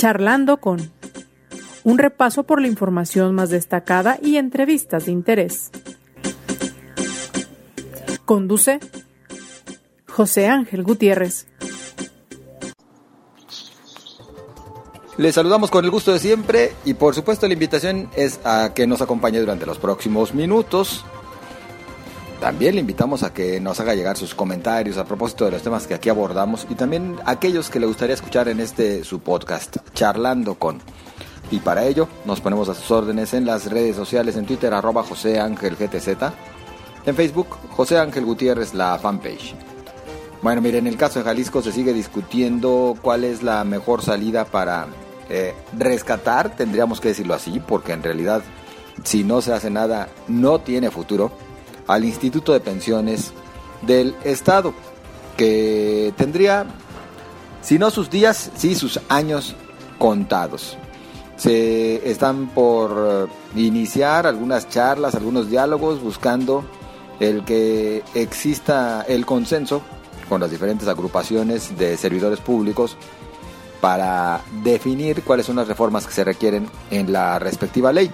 Charlando con un repaso por la información más destacada y entrevistas de interés. Conduce José Ángel Gutiérrez. Les saludamos con el gusto de siempre y por supuesto la invitación es a que nos acompañe durante los próximos minutos. También le invitamos a que nos haga llegar sus comentarios a propósito de los temas que aquí abordamos y también aquellos que le gustaría escuchar en este su podcast, Charlando con. Y para ello nos ponemos a sus órdenes en las redes sociales, en Twitter arroba José Ángel GTZ, en Facebook José Ángel Gutiérrez la fanpage. Bueno, miren, en el caso de Jalisco se sigue discutiendo cuál es la mejor salida para eh, rescatar, tendríamos que decirlo así, porque en realidad si no se hace nada no tiene futuro, al Instituto de Pensiones del Estado, que tendría, si no sus días, sí sus años contados. Se están por iniciar algunas charlas, algunos diálogos buscando el que exista el consenso con las diferentes agrupaciones de servidores públicos para definir cuáles son las reformas que se requieren en la respectiva ley.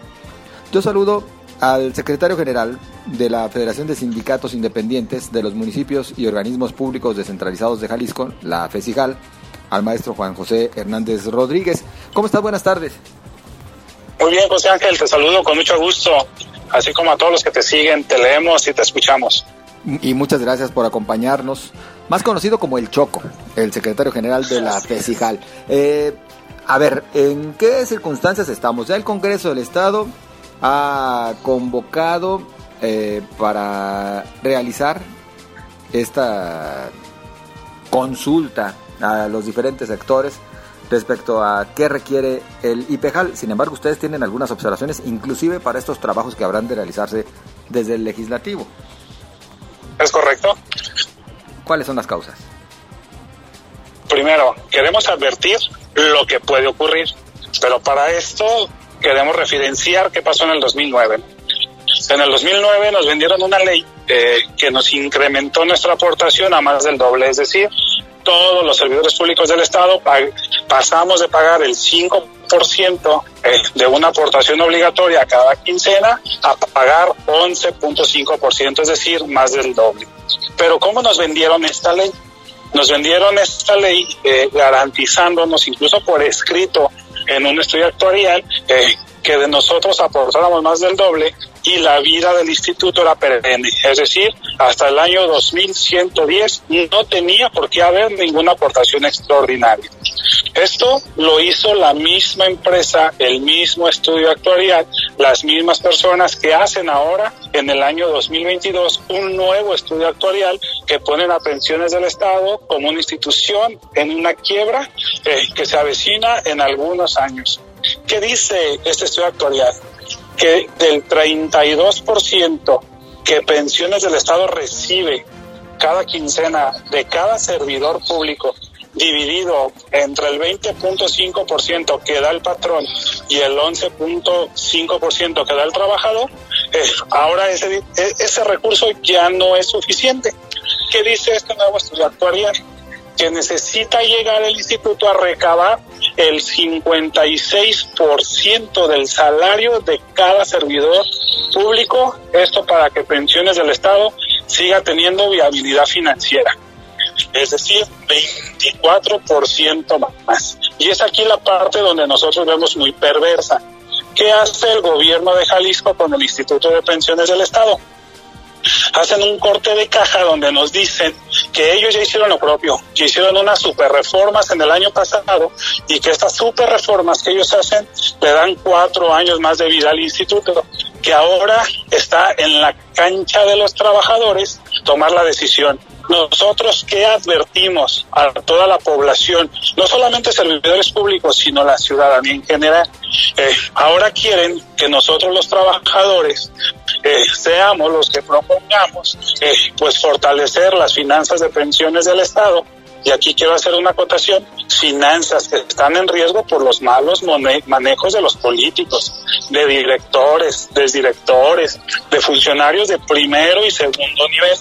Yo saludo al secretario general de la Federación de Sindicatos Independientes de los Municipios y Organismos Públicos Descentralizados de Jalisco, la FESIJAL, al maestro Juan José Hernández Rodríguez. ¿Cómo estás? Buenas tardes. Muy bien, José Ángel, te saludo con mucho gusto, así como a todos los que te siguen, te leemos y te escuchamos. Y muchas gracias por acompañarnos más conocido como el Choco, el secretario general de la FESIJAL. Eh, a ver, ¿en qué circunstancias estamos? Ya el Congreso del Estado ha convocado eh, para realizar esta consulta a los diferentes sectores respecto a qué requiere el IPEJAL. Sin embargo, ustedes tienen algunas observaciones, inclusive para estos trabajos que habrán de realizarse desde el legislativo. Es correcto. ¿Cuáles son las causas? Primero, queremos advertir lo que puede ocurrir, pero para esto queremos referenciar qué pasó en el 2009. En el 2009 nos vendieron una ley eh, que nos incrementó nuestra aportación a más del doble, es decir, todos los servidores públicos del Estado pasamos de pagar el 5% eh, de una aportación obligatoria cada quincena a pagar 11.5%, es decir, más del doble. Pero ¿cómo nos vendieron esta ley? Nos vendieron esta ley eh, garantizándonos incluso por escrito en un estudio actuarial eh, que de nosotros aportáramos más del doble y la vida del instituto era perenne. Es decir, hasta el año 2110 no tenía por qué haber ninguna aportación extraordinaria. Esto lo hizo la misma empresa, el mismo estudio actuarial, las mismas personas que hacen ahora, en el año 2022, un nuevo estudio actuarial que ponen a pensiones del Estado como una institución en una quiebra eh, que se avecina en algunos años. ¿Qué dice este estudio actuarial? Que del 32% que pensiones del Estado recibe cada quincena de cada servidor público dividido entre el 20.5% que da el patrón y el 11.5% que da el trabajador, eh, ahora ese, e, ese recurso ya no es suficiente. ¿Qué dice este nuevo estudio actuarial? Que necesita llegar el instituto a recabar el 56% del salario de cada servidor público, esto para que pensiones del Estado siga teniendo viabilidad financiera es decir, 24% más. Y es aquí la parte donde nosotros vemos muy perversa. ¿Qué hace el gobierno de Jalisco con el Instituto de Pensiones del Estado? hacen un corte de caja donde nos dicen que ellos ya hicieron lo propio, que hicieron unas super reformas en el año pasado y que estas super reformas que ellos hacen le dan cuatro años más de vida al instituto, que ahora está en la cancha de los trabajadores tomar la decisión. Nosotros que advertimos a toda la población, no solamente servidores públicos, sino la ciudadanía en general, eh, ahora quieren que nosotros los trabajadores eh, seamos los que propongamos eh, pues fortalecer las finanzas de pensiones del Estado. Y aquí quiero hacer una acotación, finanzas que están en riesgo por los malos manejos de los políticos, de directores, de directores, de funcionarios de primero y segundo nivel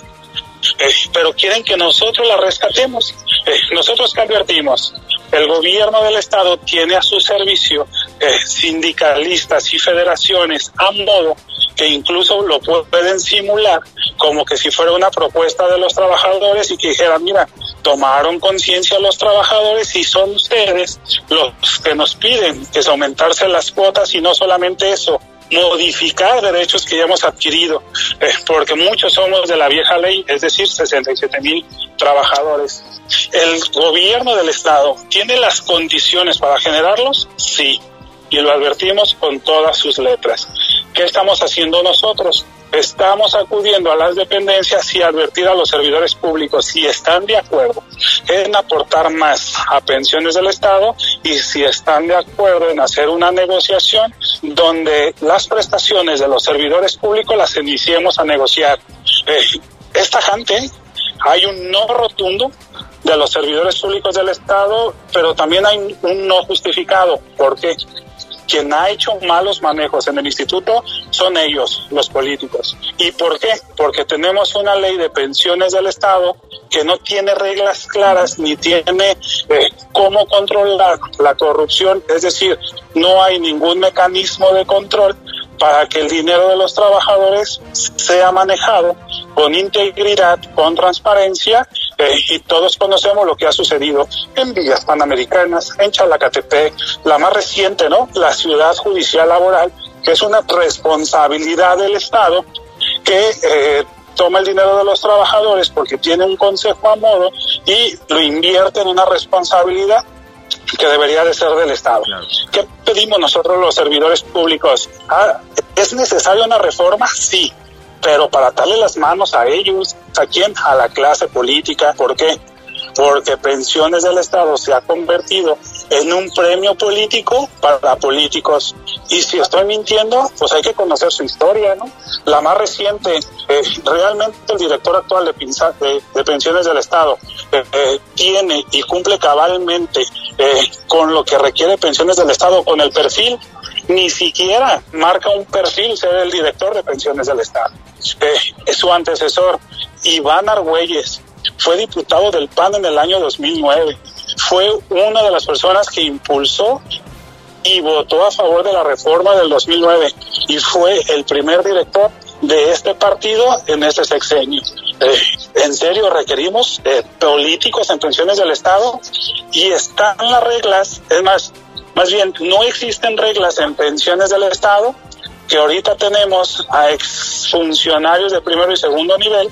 eh, pero quieren que nosotros la rescatemos. Eh, nosotros que advertimos, el gobierno del estado tiene a su servicio eh, sindicalistas y federaciones a modo que incluso lo pueden simular como que si fuera una propuesta de los trabajadores y que dijeran, mira, tomaron conciencia los trabajadores y son ustedes los que nos piden que es aumentarse las cuotas y no solamente eso, modificar derechos que ya hemos adquirido, eh, porque muchos somos de la vieja ley, es decir, 67 mil trabajadores. ¿El gobierno del Estado tiene las condiciones para generarlos? Sí, y lo advertimos con todas sus letras. ¿Qué estamos haciendo nosotros? Estamos acudiendo a las dependencias y advertir a los servidores públicos si están de acuerdo en aportar más a pensiones del Estado y si están de acuerdo en hacer una negociación donde las prestaciones de los servidores públicos las iniciemos a negociar. Eh, esta gente, hay un no rotundo de los servidores públicos del Estado, pero también hay un no justificado. ¿Por qué? Quien ha hecho malos manejos en el instituto son ellos, los políticos. ¿Y por qué? Porque tenemos una ley de pensiones del Estado que no tiene reglas claras ni tiene eh, cómo controlar la corrupción, es decir, no hay ningún mecanismo de control para que el dinero de los trabajadores sea manejado con integridad, con transparencia eh, y todos conocemos lo que ha sucedido en Villas Panamericanas, en Chalacatepec, la más reciente, ¿no? La ciudad judicial laboral, que es una responsabilidad del Estado que eh, toma el dinero de los trabajadores porque tiene un consejo a modo y lo invierte en una responsabilidad que debería de ser del Estado. ¿Qué pedimos nosotros los servidores públicos? Ah, ¿Es necesaria una reforma? Sí, pero para darle las manos a ellos, ¿a quién? A la clase política. ¿Por qué? Porque Pensiones del Estado se ha convertido en un premio político para políticos. Y si estoy mintiendo, pues hay que conocer su historia, ¿no? La más reciente, eh, realmente el director actual de, de, Pensiones del Estado eh, eh, tiene y cumple cabalmente con lo que requiere Pensiones del Estado, con el perfil, ni siquiera marca un perfil ser el director de Pensiones del Estado. es su antecesor, Iván Argüelles, fue diputado del PAN en el año 2009 fue una de las personas que impulsó y votó a favor de la reforma del 2009 y fue el primer director de este partido en este sexenio. Eh, en serio, requerimos eh, políticos en pensiones del Estado y están las reglas, es más, más bien no existen reglas en pensiones del Estado que ahorita tenemos a exfuncionarios de primero y segundo nivel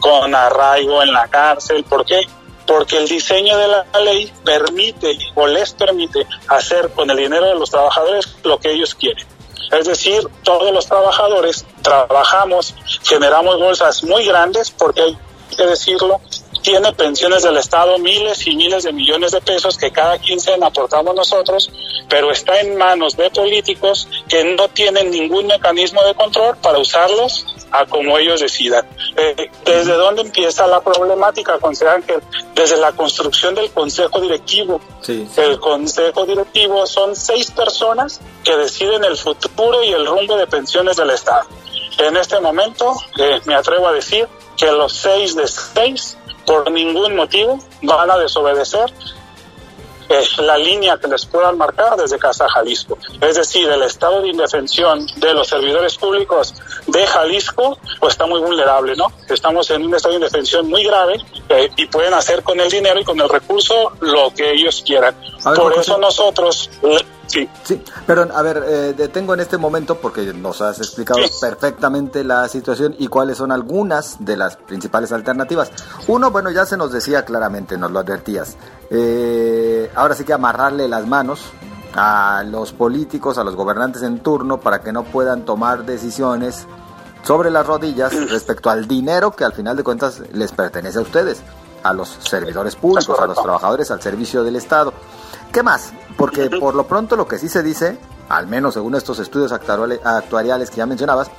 con arraigo en la cárcel. ¿Por qué? porque el diseño de la ley permite o les permite hacer con el dinero de los trabajadores lo que ellos quieren. Es decir, todos los trabajadores trabajamos, generamos bolsas muy grandes, porque hay que decirlo, tiene pensiones del Estado miles y miles de millones de pesos que cada quincena aportamos nosotros, pero está en manos de políticos que no tienen ningún mecanismo de control para usarlos a como ellos decidan. Eh, ¿Desde dónde empieza la problemática, José Ángel? Desde la construcción del consejo directivo. El consejo directivo son seis personas que deciden el futuro y el rumbo de pensiones del Estado. En este momento, eh, me atrevo a decir que los seis de seis por ningún motivo van a desobedecer eh, la línea que les puedan marcar desde Casa Jalisco. Es decir, el estado de indefensión de los servidores públicos de Jalisco pues está muy vulnerable, ¿no? Estamos en un estado de indefensión muy grave eh, y pueden hacer con el dinero y con el recurso lo que ellos quieran. Por eso nosotros Sí. Sí, pero a ver, eh, detengo en este momento porque nos has explicado perfectamente la situación y cuáles son algunas de las principales alternativas. Uno, bueno, ya se nos decía claramente, nos lo advertías. Eh, ahora sí que amarrarle las manos a los políticos, a los gobernantes en turno para que no puedan tomar decisiones sobre las rodillas respecto al dinero que al final de cuentas les pertenece a ustedes, a los servidores públicos, a los trabajadores al servicio del Estado. ¿Qué más? Porque por lo pronto lo que sí se dice, al menos según estos estudios actuariales que ya mencionabas,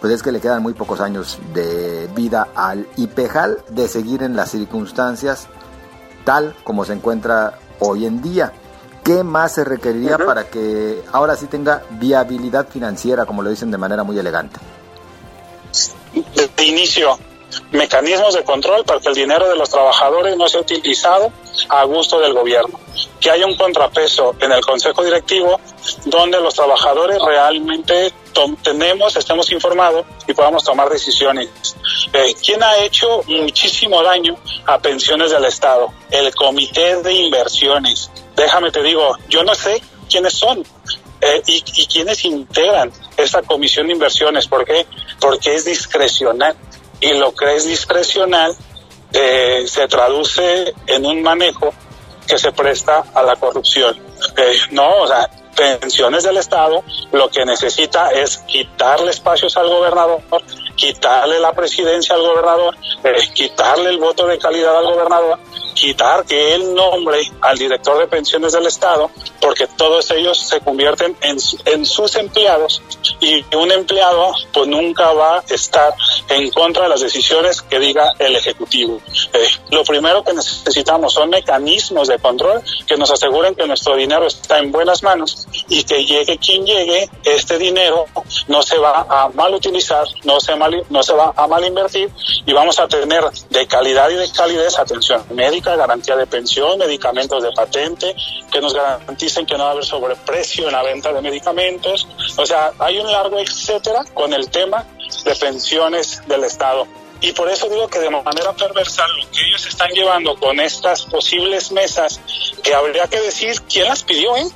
pues es que le quedan muy pocos años de vida al IPEJAL de seguir en las circunstancias tal como se encuentra hoy en día. ¿Qué más se requeriría para que ahora sí tenga viabilidad financiera, como lo dicen de manera muy elegante? De inicio, mecanismos de control para que el dinero de los trabajadores no sea utilizado a gusto del gobierno. que haya un contrapeso en el consejo directivo donde los trabajadores realmente tenemos, estemos informados y podamos tomar decisiones. Eh, ¿Quién ha hecho muchísimo daño a pensiones del Estado? El Comité de Inversiones. Déjame te digo, yo no sé quiénes son eh, y, quiénes integran esta comisión de inversiones. ¿Por qué? Porque es discrecional. Y lo que es discrecional eh, se traduce en un manejo que se presta a la corrupción. Eh, no, o sea, pensiones del Estado lo que necesita es quitarle espacios al gobernador, quitarle la presidencia al gobernador, quitarle el voto de calidad al gobernador quitar que él nombre al director de pensiones del Estado, porque todos ellos se convierten en, en sus empleados y un empleado pues nunca va a estar en contra de las decisiones que diga el Ejecutivo. Eh, lo primero que necesitamos son mecanismos de control que nos aseguren que nuestro dinero está en buenas manos y que llegue quien llegue, este dinero no se va a mal utilizar, no se, mal, no se va a mal invertir y vamos a tener de calidad y de calidez atención médica garantía de pensión, medicamentos de patente, que nos garanticen que no va a haber sobreprecio en la venta de medicamentos. O sea, hay un largo etcétera con el tema de pensiones del Estado. Y por eso digo que de manera perversa lo que ellos están llevando con estas posibles mesas, que habría que decir quién las pidió, ¿eh?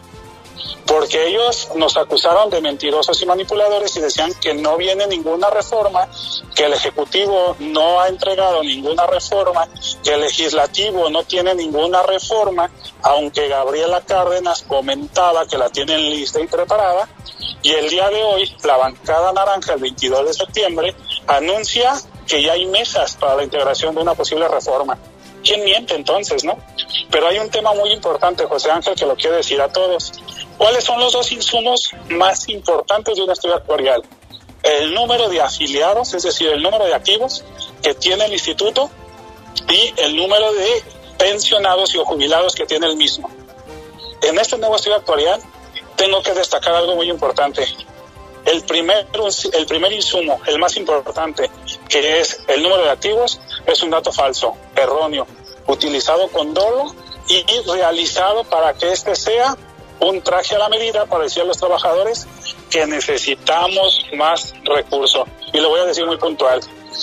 Porque ellos nos acusaron de mentirosos y manipuladores y decían que no viene ninguna reforma, que el Ejecutivo no ha entregado ninguna reforma, que el Legislativo no tiene ninguna reforma, aunque Gabriela Cárdenas comentaba que la tienen lista y preparada. Y el día de hoy, la bancada naranja, el 22 de septiembre, anuncia que ya hay mesas para la integración de una posible reforma. ¿Quién miente entonces, no? Pero hay un tema muy importante, José Ángel, que lo quiero decir a todos. ¿Cuáles son los dos insumos más importantes de un estudio actuarial? El número de afiliados, es decir, el número de activos que tiene el instituto y el número de pensionados y o jubilados que tiene el mismo. En este nuevo estudio actuarial tengo que destacar algo muy importante. El primer, el primer insumo, el más importante, que es el número de activos, es un dato falso, erróneo, utilizado con dolo y realizado para que este sea un traje a la medida para decir a los trabajadores que necesitamos más recursos. Y lo voy a decir muy puntual.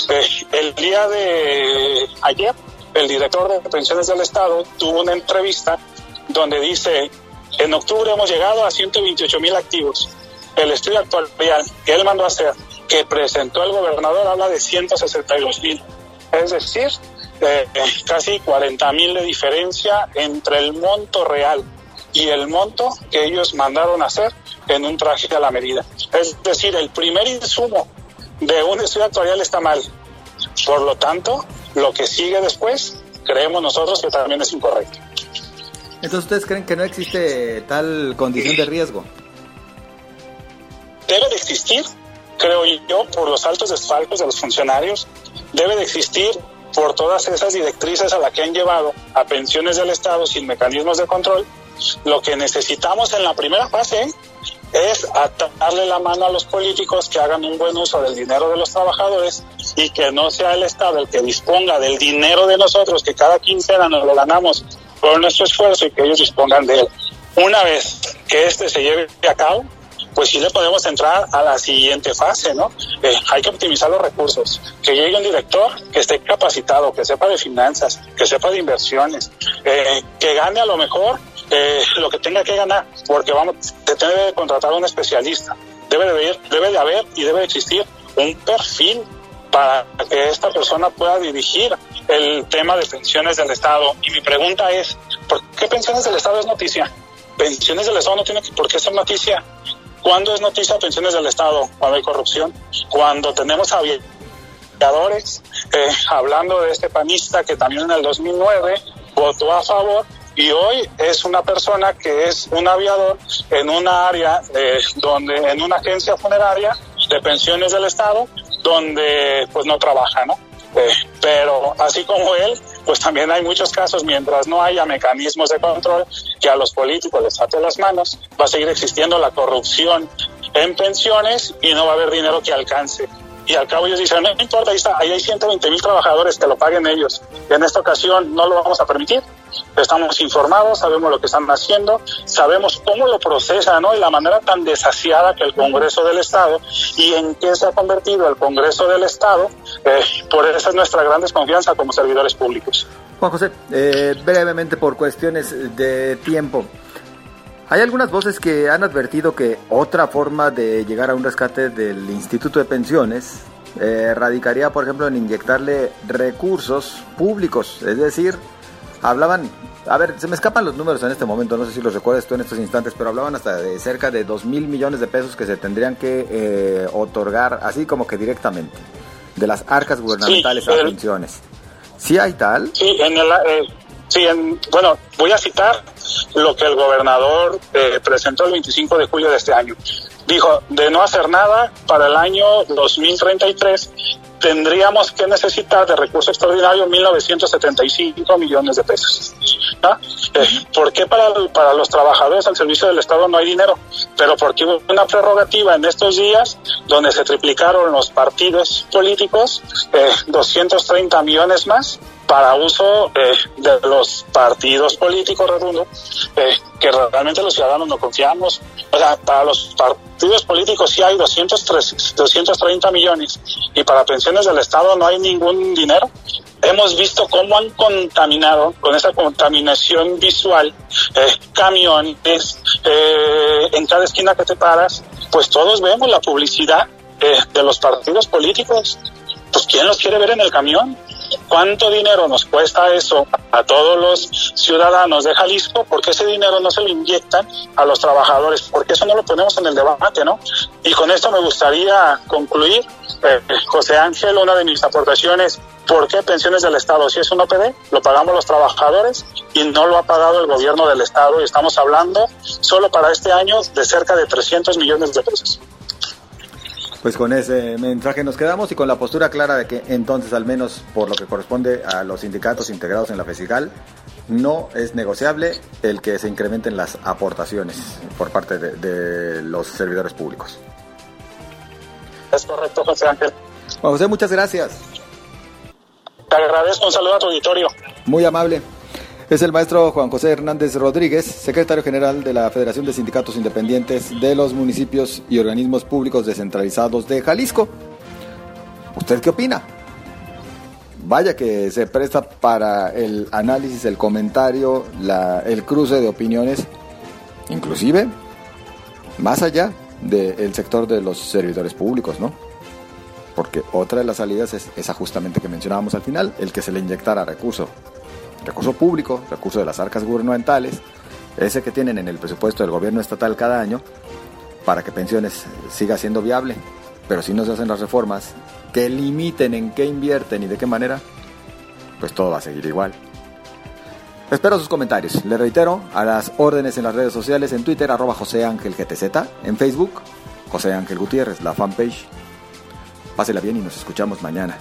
Eh, el día de ayer, el director de pensiones del Estado tuvo una entrevista donde dice, en octubre hemos llegado a 128 mil activos. El estudio actual que él mandó a hacer, que presentó el gobernador, habla de 162 mil. Es decir, eh, casi 40 mil de diferencia entre el monto real y el monto que ellos mandaron hacer en un traje a la medida. Es decir, el primer insumo de un estudio actuarial está mal. Por lo tanto, lo que sigue después, creemos nosotros que también es incorrecto. Entonces, ¿ustedes creen que no existe tal condición de riesgo? Debe de existir, creo yo, por los altos desfalcos de los funcionarios, debe de existir por todas esas directrices a las que han llevado a pensiones del Estado sin mecanismos de control lo que necesitamos en la primera fase es atarle la mano a los políticos que hagan un buen uso del dinero de los trabajadores y que no sea el Estado el que disponga del dinero de nosotros, que cada quincena nos lo ganamos por nuestro esfuerzo y que ellos dispongan de él. Una vez que este se lleve a cabo, pues sí le podemos entrar a la siguiente fase, ¿no? Eh, hay que optimizar los recursos, que llegue un director que esté capacitado, que sepa de finanzas, que sepa de inversiones, eh, que gane a lo mejor eh, lo que tenga que ganar, porque vamos, debe de contratar a un especialista. Debe de, haber, debe de haber y debe de existir un perfil para que esta persona pueda dirigir el tema de pensiones del Estado. Y mi pregunta es, ¿por qué pensiones del Estado es noticia? Pensiones del Estado no tiene por qué ser noticia. ¿Cuándo es noticia pensiones del Estado? Cuando hay corrupción. Cuando tenemos aviadores, eh, hablando de este panista que también en el 2009 votó a favor y hoy es una persona que es un aviador en una área donde en una agencia funeraria de pensiones del estado donde pues no trabaja no eh, pero así como él pues también hay muchos casos mientras no haya mecanismos de control que a los políticos les ate las manos va a seguir existiendo la corrupción en pensiones y no va a haber dinero que alcance y al cabo ellos dicen, no importa, ahí está, ahí hay 120 mil trabajadores que lo paguen ellos. En esta ocasión no lo vamos a permitir estamos informados, sabemos lo que están haciendo, sabemos cómo lo procesan, ¿no? Y la manera tan desasiada que el Congreso del Estado y en qué se ha convertido el Congreso del Estado, eh, por eso es nuestra gran desconfianza como servidores públicos. Juan José, eh, brevemente por cuestiones de tiempo. Hay algunas voces que han advertido que otra forma de llegar a un rescate del Instituto de Pensiones eh, radicaría, por ejemplo, en inyectarle recursos públicos, es decir, hablaban, a ver, se me escapan los números en este momento, no sé si los recuerdas tú en estos instantes, pero hablaban hasta de cerca de 2 mil millones de pesos que se tendrían que eh, otorgar, así como que directamente, de las arcas gubernamentales a pensiones. ¿Sí hay tal? Sí, en el, eh, sí en, bueno, voy a citar lo que el gobernador eh, presentó el 25 de julio de este año. Dijo, de no hacer nada para el año 2033 tendríamos que necesitar de recurso extraordinario 1.975 millones de pesos. Eh, ¿Por qué para, para los trabajadores al servicio del Estado no hay dinero? Pero porque hubo una prerrogativa en estos días donde se triplicaron los partidos políticos, eh, 230 millones más para uso eh, de los partidos políticos redondo, eh, que realmente los ciudadanos no confiamos. O sea, para los partidos políticos sí hay 203, 230 millones y para pensiones del Estado no hay ningún dinero. Hemos visto cómo han contaminado con esa contaminación visual eh, camiones eh, en cada esquina que te paras, pues todos vemos la publicidad eh, de los partidos políticos. Pues ¿quién los quiere ver en el camión? ¿Cuánto dinero nos cuesta eso a todos los ciudadanos de Jalisco? ¿Por qué ese dinero no se lo inyectan a los trabajadores? Porque eso no lo ponemos en el debate, ¿no? Y con esto me gustaría concluir. Eh, José Ángel, una de mis aportaciones, ¿por qué pensiones del Estado? Si es un OPD, lo pagamos los trabajadores y no lo ha pagado el gobierno del Estado y estamos hablando solo para este año de cerca de 300 millones de pesos. Pues con ese mensaje nos quedamos y con la postura clara de que entonces, al menos por lo que corresponde a los sindicatos integrados en la FESICAL, no es negociable el que se incrementen las aportaciones por parte de, de los servidores públicos. Es correcto, José Ángel. José, muchas gracias. Te agradezco, un saludo a tu auditorio. Muy amable. Es el maestro Juan José Hernández Rodríguez, secretario general de la Federación de Sindicatos Independientes de los Municipios y Organismos Públicos Descentralizados de Jalisco. ¿Usted qué opina? Vaya que se presta para el análisis, el comentario, el cruce de opiniones, inclusive más allá del sector de los servidores públicos, ¿no? Porque otra de las salidas es esa justamente que mencionábamos al final, el que se le inyectara recurso recurso público, recurso de las arcas gubernamentales, ese que tienen en el presupuesto del gobierno estatal cada año, para que pensiones siga siendo viable. Pero si no se hacen las reformas que limiten en qué invierten y de qué manera, pues todo va a seguir igual. Espero sus comentarios. Le reitero a las órdenes en las redes sociales, en Twitter, arroba José Ángel GTZ, en Facebook, José Ángel Gutiérrez, la fanpage. Pásela bien y nos escuchamos mañana.